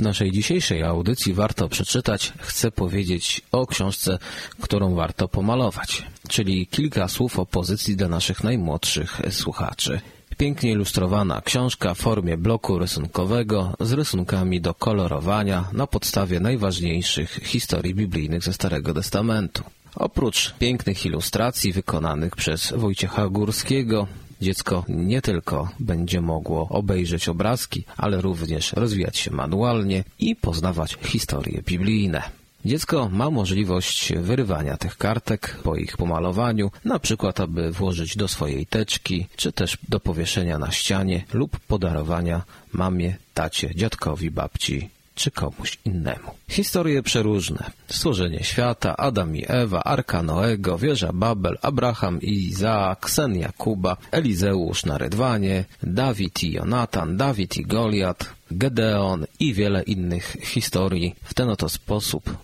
naszej dzisiejszej audycji warto przeczytać, chcę powiedzieć o książce, którą warto pomalować, czyli kilka słów o pozycji dla naszych najmłodszych słuchaczy. Pięknie ilustrowana książka w formie bloku rysunkowego z rysunkami do kolorowania na podstawie najważniejszych historii biblijnych ze Starego Testamentu. Oprócz pięknych ilustracji wykonanych przez Wojciecha Górskiego, dziecko nie tylko będzie mogło obejrzeć obrazki, ale również rozwijać się manualnie i poznawać historie biblijne. Dziecko ma możliwość wyrywania tych kartek po ich pomalowaniu, na przykład aby włożyć do swojej teczki, czy też do powieszenia na ścianie lub podarowania mamie, tacie, dziadkowi, babci czy komuś innemu. Historie przeróżne. Stworzenie świata, Adam i Ewa, Arka Noego, wieża Babel, Abraham i Izaak, sen Jakuba, Elizeusz na Rydwanie, Dawid i Jonatan, Dawid i Goliat, Gedeon i wiele innych historii. W ten oto sposób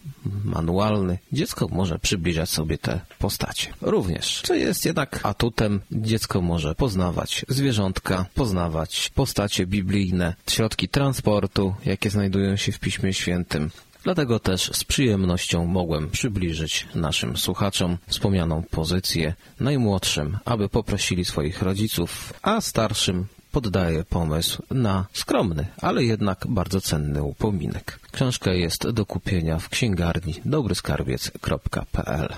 manualny dziecko może przybliżać sobie te postacie. Również, co jest jednak atutem, dziecko może poznawać zwierzątka, poznawać postacie biblijne, środki transportu, jakie znajdują się w Piśmie Świętym, Dlatego też z przyjemnością mogłem przybliżyć naszym słuchaczom wspomnianą pozycję najmłodszym, aby poprosili swoich rodziców, a starszym poddaję pomysł na skromny, ale jednak bardzo cenny upominek. Książka jest do kupienia w księgarni dobryskarbiec.pl